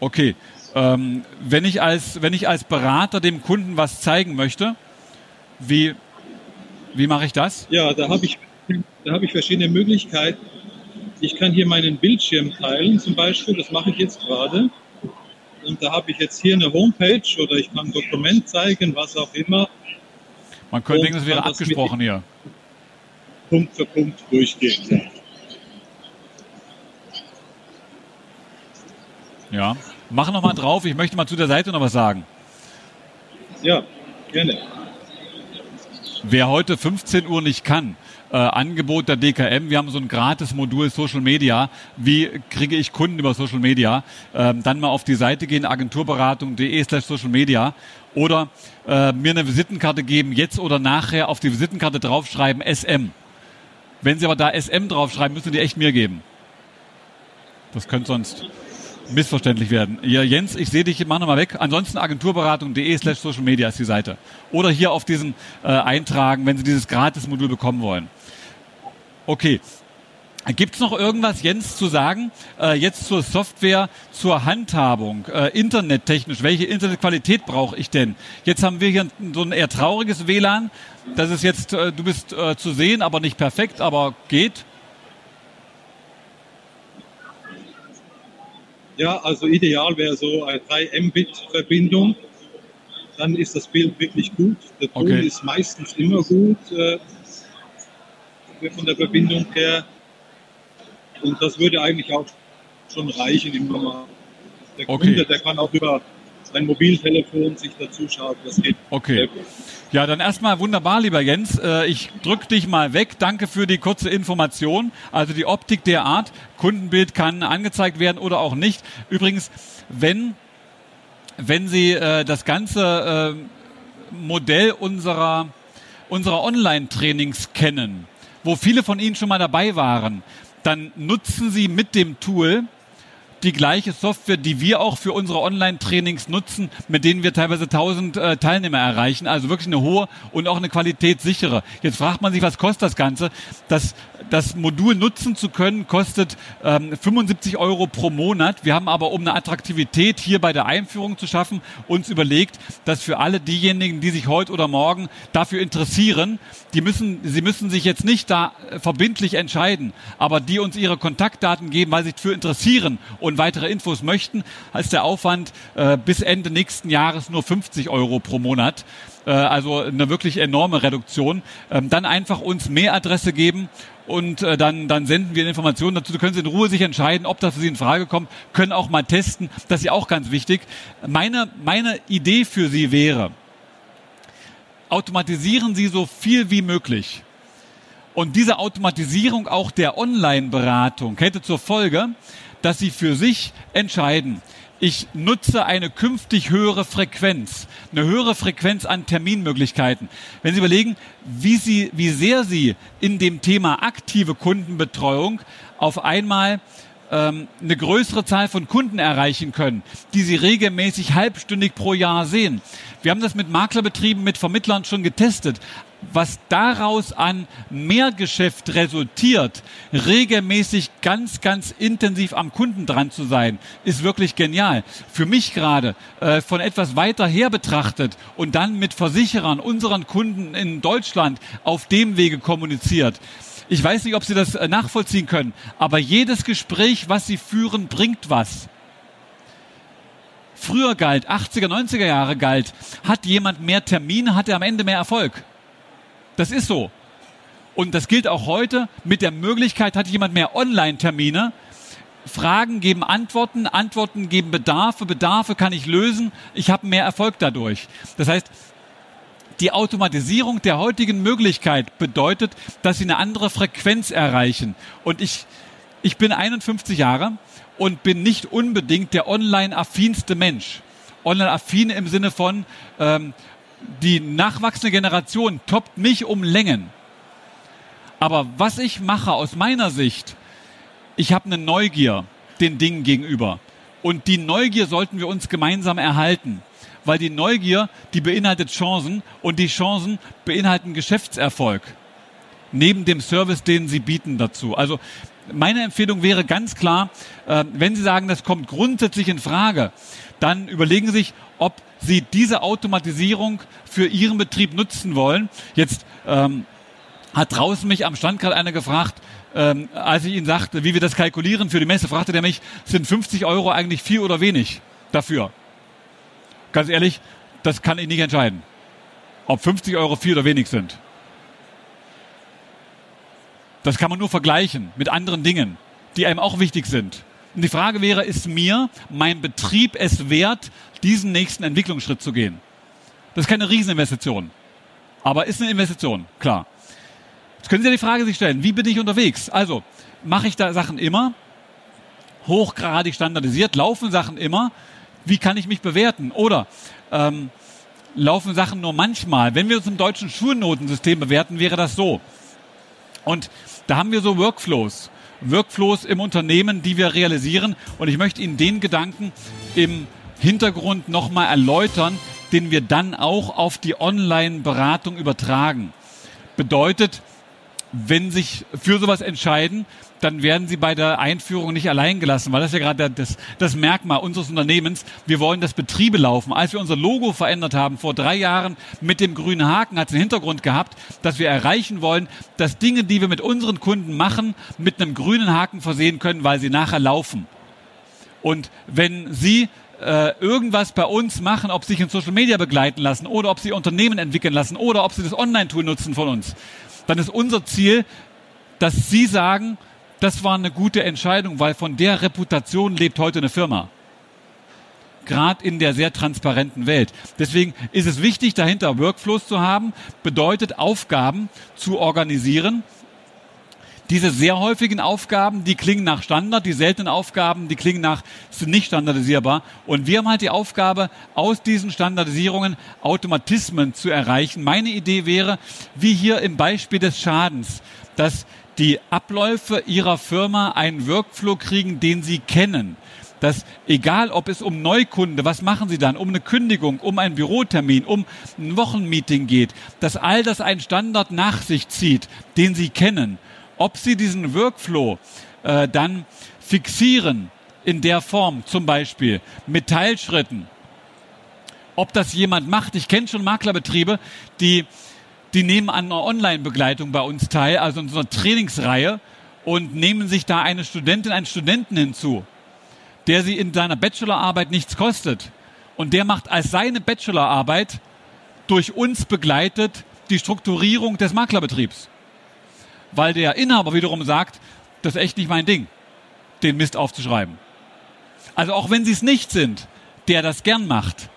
Okay, ähm, wenn, ich als, wenn ich als Berater dem Kunden was zeigen möchte, wie, wie mache ich das? Ja, da habe ich, da hab ich verschiedene Möglichkeiten. Ich kann hier meinen Bildschirm teilen, zum Beispiel, das mache ich jetzt gerade. Und da habe ich jetzt hier eine Homepage oder ich kann ein Dokument zeigen, was auch immer. Man könnte denken, es wäre abgesprochen hier. Punkt für Punkt durchgehen. Ja. Mach noch mal drauf. Ich möchte mal zu der Seite noch was sagen. Ja, gerne. Wer heute 15 Uhr nicht kann, äh, Angebot der DKM, wir haben so ein gratis Modul Social Media. Wie kriege ich Kunden über Social Media? Ähm, dann mal auf die Seite gehen, agenturberatung.de slash Social Media oder äh, mir eine Visitenkarte geben, jetzt oder nachher auf die Visitenkarte draufschreiben SM. Wenn Sie aber da SM draufschreiben, müssen Sie echt mir geben. Das könnte sonst missverständlich werden. Ja, Jens, ich sehe dich, mach nochmal weg. Ansonsten agenturberatung.de slash social media ist die Seite. Oder hier auf diesen äh, eintragen, wenn Sie dieses Gratis-Modul bekommen wollen. Okay. Gibt es noch irgendwas, Jens, zu sagen? Äh, jetzt zur Software, zur Handhabung, äh, internettechnisch. Welche Internetqualität brauche ich denn? Jetzt haben wir hier so ein eher trauriges WLAN. Das ist jetzt, äh, du bist äh, zu sehen, aber nicht perfekt, aber geht. Ja, also ideal wäre so eine 3 Mbit-Verbindung. Dann ist das Bild wirklich gut. Der Ton okay. ist meistens immer gut äh, von der Verbindung her. Und das würde eigentlich auch schon reichen im Normal. Der Okay. Kunde, der kann auch über sein Mobiltelefon sich dazu schauen. Das geht. Okay. Ja, dann erstmal wunderbar, lieber Jens. Äh, Ich drück dich mal weg. Danke für die kurze Information. Also die Optik der Art. Kundenbild kann angezeigt werden oder auch nicht. Übrigens, wenn, wenn Sie äh, das ganze äh, Modell unserer, unserer Online-Trainings kennen, wo viele von Ihnen schon mal dabei waren, dann nutzen Sie mit dem Tool die gleiche Software, die wir auch für unsere Online-Trainings nutzen, mit denen wir teilweise 1000 äh, Teilnehmer erreichen. Also wirklich eine hohe und auch eine qualitätssichere. Jetzt fragt man sich, was kostet das Ganze? Das, das Modul nutzen zu können, kostet ähm, 75 Euro pro Monat. Wir haben aber, um eine Attraktivität hier bei der Einführung zu schaffen, uns überlegt, dass für alle diejenigen, die sich heute oder morgen dafür interessieren, die müssen, sie müssen sich jetzt nicht da äh, verbindlich entscheiden, aber die uns ihre Kontaktdaten geben, weil sie sich dafür interessieren und weitere Infos möchten, ist der Aufwand äh, bis Ende nächsten Jahres nur 50 Euro pro Monat. Äh, also eine wirklich enorme Reduktion. Ähm, dann einfach uns Mailadresse geben und äh, dann, dann senden wir Informationen dazu. Da können Sie in Ruhe sich entscheiden, ob das für Sie in Frage kommt, können auch mal testen. Das ist ja auch ganz wichtig. Meine, meine Idee für Sie wäre, automatisieren Sie so viel wie möglich. Und diese Automatisierung auch der Online-Beratung hätte zur Folge, dass Sie für sich entscheiden, ich nutze eine künftig höhere Frequenz, eine höhere Frequenz an Terminmöglichkeiten. Wenn Sie überlegen, wie, Sie, wie sehr Sie in dem Thema aktive Kundenbetreuung auf einmal ähm, eine größere Zahl von Kunden erreichen können, die Sie regelmäßig halbstündig pro Jahr sehen. Wir haben das mit Maklerbetrieben, mit Vermittlern schon getestet. Was daraus an Mehrgeschäft resultiert, regelmäßig ganz, ganz intensiv am Kunden dran zu sein, ist wirklich genial. Für mich gerade äh, von etwas weiter her betrachtet und dann mit Versicherern, unseren Kunden in Deutschland auf dem Wege kommuniziert. Ich weiß nicht, ob Sie das äh, nachvollziehen können, aber jedes Gespräch, was Sie führen, bringt was. Früher galt, 80er, 90er Jahre galt, hat jemand mehr Termine, hat er am Ende mehr Erfolg. Das ist so. Und das gilt auch heute. Mit der Möglichkeit hat jemand mehr Online-Termine. Fragen geben Antworten, Antworten geben Bedarfe, Bedarfe kann ich lösen. Ich habe mehr Erfolg dadurch. Das heißt, die Automatisierung der heutigen Möglichkeit bedeutet, dass sie eine andere Frequenz erreichen. Und ich, ich bin 51 Jahre und bin nicht unbedingt der online-affinste Mensch. Online-affin im Sinne von, ähm, die nachwachsende Generation toppt mich um Längen. Aber was ich mache aus meiner Sicht, ich habe eine Neugier den Dingen gegenüber. Und die Neugier sollten wir uns gemeinsam erhalten. Weil die Neugier, die beinhaltet Chancen und die Chancen beinhalten Geschäftserfolg. Neben dem Service, den sie bieten dazu. Also meine Empfehlung wäre ganz klar, äh, wenn Sie sagen, das kommt grundsätzlich in Frage, dann überlegen Sie sich, ob Sie diese Automatisierung für Ihren Betrieb nutzen wollen. Jetzt ähm, hat draußen mich am Stand gerade einer gefragt, ähm, als ich ihn sagte, wie wir das kalkulieren für die Messe, fragte der mich, sind 50 Euro eigentlich viel oder wenig dafür? Ganz ehrlich, das kann ich nicht entscheiden, ob 50 Euro viel oder wenig sind. Das kann man nur vergleichen mit anderen Dingen, die einem auch wichtig sind. Und die Frage wäre, ist mir mein Betrieb es wert, diesen nächsten Entwicklungsschritt zu gehen? Das ist keine Rieseninvestition, aber ist eine Investition, klar. Jetzt können Sie ja die Frage sich stellen, wie bin ich unterwegs? Also, mache ich da Sachen immer? Hochgradig standardisiert, laufen Sachen immer? Wie kann ich mich bewerten? Oder ähm, laufen Sachen nur manchmal? Wenn wir uns im deutschen Schulnotensystem bewerten, wäre das so. Und da haben wir so Workflows. Workflows im Unternehmen, die wir realisieren. Und ich möchte Ihnen den Gedanken im Hintergrund nochmal erläutern, den wir dann auch auf die Online-Beratung übertragen. Bedeutet, wenn sich für sowas entscheiden, dann werden sie bei der Einführung nicht allein gelassen, weil das ist ja gerade das, das Merkmal unseres Unternehmens. Wir wollen, dass Betriebe laufen. Als wir unser Logo verändert haben vor drei Jahren mit dem grünen Haken, hat es den Hintergrund gehabt, dass wir erreichen wollen, dass Dinge, die wir mit unseren Kunden machen, mit einem grünen Haken versehen können, weil sie nachher laufen. Und wenn Sie äh, irgendwas bei uns machen, ob Sie sich in Social Media begleiten lassen oder ob Sie Unternehmen entwickeln lassen oder ob Sie das Online-Tool nutzen von uns, dann ist unser Ziel, dass Sie sagen, das war eine gute Entscheidung, weil von der Reputation lebt heute eine Firma. Gerade in der sehr transparenten Welt. Deswegen ist es wichtig, dahinter Workflows zu haben, bedeutet Aufgaben zu organisieren. Diese sehr häufigen Aufgaben, die klingen nach Standard, die seltenen Aufgaben, die klingen nach, sind nicht standardisierbar. Und wir haben halt die Aufgabe, aus diesen Standardisierungen Automatismen zu erreichen. Meine Idee wäre, wie hier im Beispiel des Schadens, dass die Abläufe ihrer Firma einen Workflow kriegen, den sie kennen. Dass egal, ob es um Neukunde, was machen Sie dann, um eine Kündigung, um einen Bürotermin, um ein Wochenmeeting geht, dass all das einen Standard nach sich zieht, den Sie kennen. Ob Sie diesen Workflow äh, dann fixieren in der Form, zum Beispiel mit Teilschritten, ob das jemand macht. Ich kenne schon Maklerbetriebe, die die nehmen an einer Online-Begleitung bei uns teil, also in so einer Trainingsreihe und nehmen sich da eine Studentin, einen Studenten hinzu, der sie in seiner Bachelorarbeit nichts kostet. Und der macht als seine Bachelorarbeit durch uns begleitet die Strukturierung des Maklerbetriebs. Weil der Inhaber wiederum sagt, das ist echt nicht mein Ding, den Mist aufzuschreiben. Also auch wenn sie es nicht sind, der das gern macht,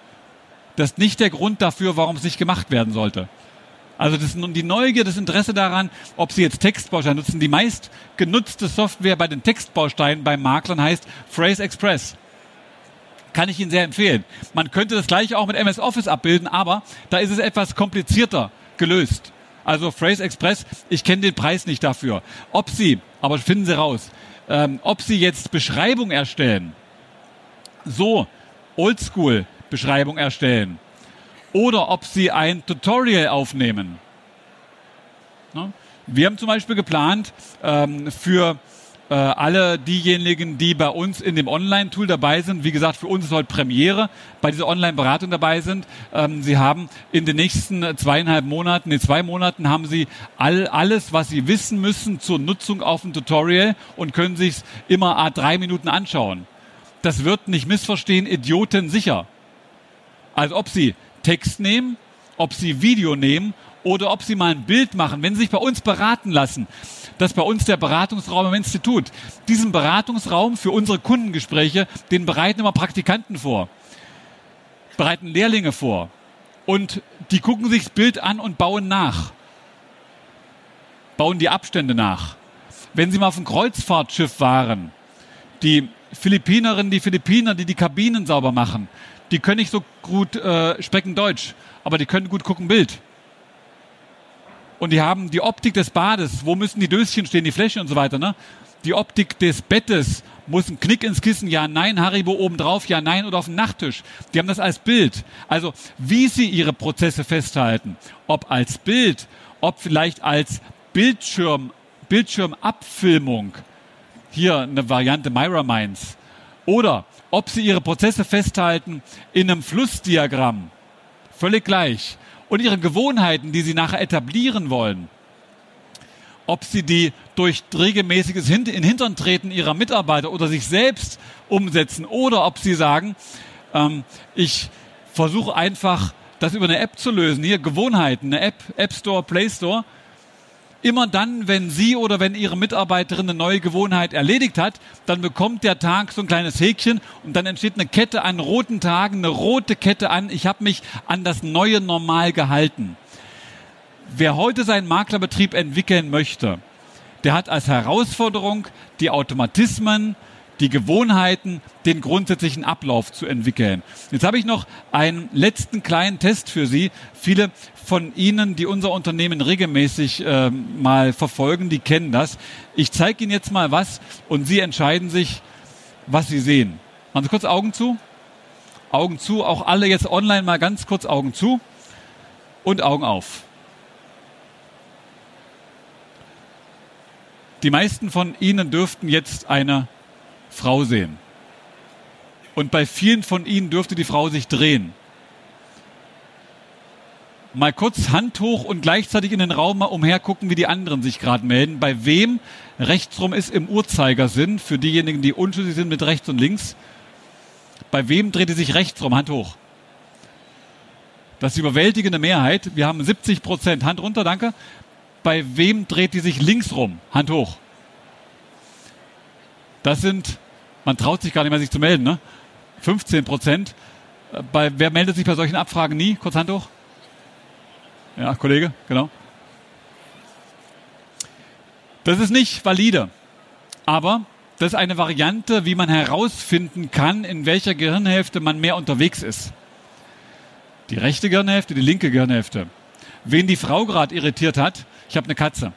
das ist nicht der Grund dafür, warum es nicht gemacht werden sollte. Also das die Neugier, das Interesse daran, ob Sie jetzt Textbausteine nutzen. Die meist genutzte Software bei den Textbausteinen bei Maklern heißt Phrase Express. Kann ich Ihnen sehr empfehlen. Man könnte das gleiche auch mit MS Office abbilden, aber da ist es etwas komplizierter gelöst. Also Phrase Express, ich kenne den Preis nicht dafür. Ob Sie, aber finden Sie raus, ähm, ob Sie jetzt Beschreibung erstellen, so Oldschool Beschreibung erstellen, oder ob sie ein Tutorial aufnehmen. Wir haben zum Beispiel geplant, ähm, für äh, alle diejenigen, die bei uns in dem Online-Tool dabei sind, wie gesagt, für uns ist heute Premiere, bei dieser Online-Beratung dabei sind. Ähm, sie haben in den nächsten zweieinhalb Monaten, in zwei Monaten haben Sie all, alles, was Sie wissen müssen zur Nutzung auf dem Tutorial und können sich immer a drei Minuten anschauen. Das wird nicht missverstehen, Idioten sicher. Also ob Sie Text nehmen, ob sie Video nehmen oder ob sie mal ein Bild machen, wenn sie sich bei uns beraten lassen. Das ist bei uns der Beratungsraum im Institut. Diesen Beratungsraum für unsere Kundengespräche, den bereiten immer Praktikanten vor, bereiten Lehrlinge vor. Und die gucken sich das Bild an und bauen nach. Bauen die Abstände nach. Wenn Sie mal auf einem Kreuzfahrtschiff waren, die Philippinerinnen, die Philippiner, die die Kabinen sauber machen, die können nicht so gut äh, sprechen Deutsch, aber die können gut gucken Bild. Und die haben die Optik des Bades, wo müssen die Döschen stehen, die Fläche und so weiter, ne? Die Optik des Bettes, muss ein Knick ins Kissen, ja, nein, Haribo oben drauf, ja, nein, oder auf dem Nachttisch. Die haben das als Bild. Also, wie sie ihre Prozesse festhalten, ob als Bild, ob vielleicht als Bildschirm, Bildschirmabfilmung, hier eine Variante Myra Minds, oder ob sie ihre Prozesse festhalten in einem Flussdiagramm, völlig gleich, und ihre Gewohnheiten, die sie nachher etablieren wollen, ob sie die durch regelmäßiges in Hintern treten ihrer Mitarbeiter oder sich selbst umsetzen. Oder ob sie sagen, ähm, ich versuche einfach das über eine App zu lösen. Hier Gewohnheiten, eine App, App Store, Play Store immer dann, wenn sie oder wenn ihre Mitarbeiterin eine neue Gewohnheit erledigt hat, dann bekommt der Tag so ein kleines Häkchen und dann entsteht eine Kette an roten Tagen, eine rote Kette an, ich habe mich an das neue Normal gehalten. Wer heute seinen Maklerbetrieb entwickeln möchte, der hat als Herausforderung die Automatismen, die Gewohnheiten, den grundsätzlichen Ablauf zu entwickeln. Jetzt habe ich noch einen letzten kleinen Test für Sie. Viele von Ihnen, die unser Unternehmen regelmäßig äh, mal verfolgen, die kennen das. Ich zeige Ihnen jetzt mal was und Sie entscheiden sich, was Sie sehen. Machen Sie kurz Augen zu. Augen zu. Auch alle jetzt online mal ganz kurz Augen zu und Augen auf. Die meisten von Ihnen dürften jetzt eine Frau sehen. Und bei vielen von Ihnen dürfte die Frau sich drehen mal kurz Hand hoch und gleichzeitig in den Raum mal umhergucken, wie die anderen sich gerade melden. Bei wem rechtsrum ist im Uhrzeigersinn, für diejenigen, die unschuldig sind mit rechts und links. Bei wem dreht die sich rechtsrum? Hand hoch. Das ist die überwältigende Mehrheit. Wir haben 70 Prozent. Hand runter, danke. Bei wem dreht die sich linksrum? Hand hoch. Das sind, man traut sich gar nicht mehr, sich zu melden, ne? 15 Prozent. Äh, bei, wer meldet sich bei solchen Abfragen nie? Kurz Hand hoch. Ja, Kollege, genau. Das ist nicht valide. Aber das ist eine Variante, wie man herausfinden kann, in welcher Gehirnhälfte man mehr unterwegs ist. Die rechte Gehirnhälfte, die linke Gehirnhälfte. Wen die Frau gerade irritiert hat, ich habe eine Katze.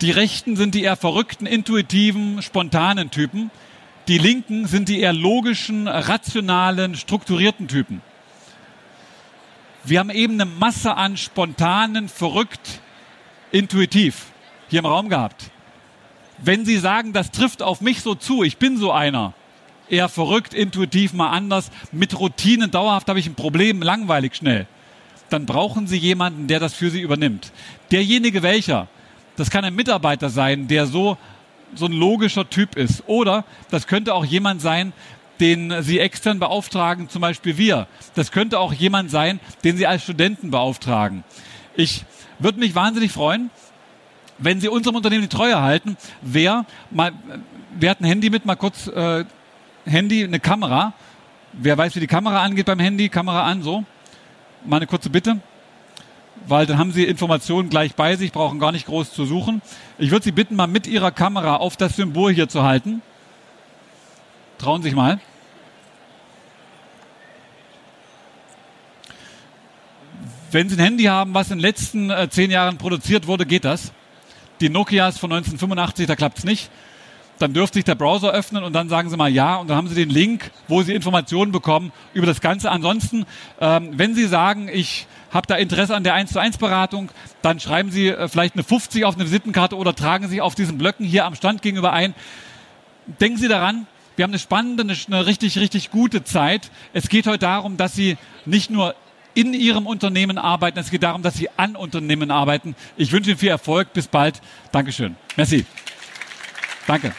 Die Rechten sind die eher verrückten, intuitiven, spontanen Typen. Die Linken sind die eher logischen, rationalen, strukturierten Typen. Wir haben eben eine Masse an spontanen, verrückt, intuitiv hier im Raum gehabt. Wenn Sie sagen, das trifft auf mich so zu, ich bin so einer, eher verrückt, intuitiv, mal anders, mit Routinen dauerhaft habe ich ein Problem, langweilig schnell, dann brauchen Sie jemanden, der das für Sie übernimmt. Derjenige welcher, das kann ein Mitarbeiter sein, der so, so ein logischer Typ ist. Oder das könnte auch jemand sein, den Sie extern beauftragen, zum Beispiel wir. Das könnte auch jemand sein, den Sie als Studenten beauftragen. Ich würde mich wahnsinnig freuen, wenn Sie unserem Unternehmen die Treue halten, wer mal, wer hat ein Handy mit, mal kurz äh, Handy, eine Kamera. Wer weiß, wie die Kamera angeht beim Handy, Kamera an, so. Mal eine kurze Bitte. Weil dann haben Sie Informationen gleich bei sich, brauchen gar nicht groß zu suchen. Ich würde Sie bitten, mal mit Ihrer Kamera auf das Symbol hier zu halten. Trauen Sie sich mal. Wenn Sie ein Handy haben, was in den letzten äh, zehn Jahren produziert wurde, geht das. Die Nokias von 1985, da klappt es nicht. Dann dürfte sich der Browser öffnen und dann sagen Sie mal ja und dann haben Sie den Link, wo Sie Informationen bekommen über das Ganze. Ansonsten, ähm, wenn Sie sagen, ich habe da Interesse an der 1 zu 1 Beratung, dann schreiben Sie äh, vielleicht eine 50 auf eine Visitenkarte oder tragen Sie auf diesen Blöcken hier am Stand gegenüber ein. Denken Sie daran, wir haben eine spannende, eine, eine richtig, richtig gute Zeit. Es geht heute darum, dass Sie nicht nur in Ihrem Unternehmen arbeiten. Es geht darum, dass Sie an Unternehmen arbeiten. Ich wünsche Ihnen viel Erfolg. Bis bald. Dankeschön. Merci. Danke.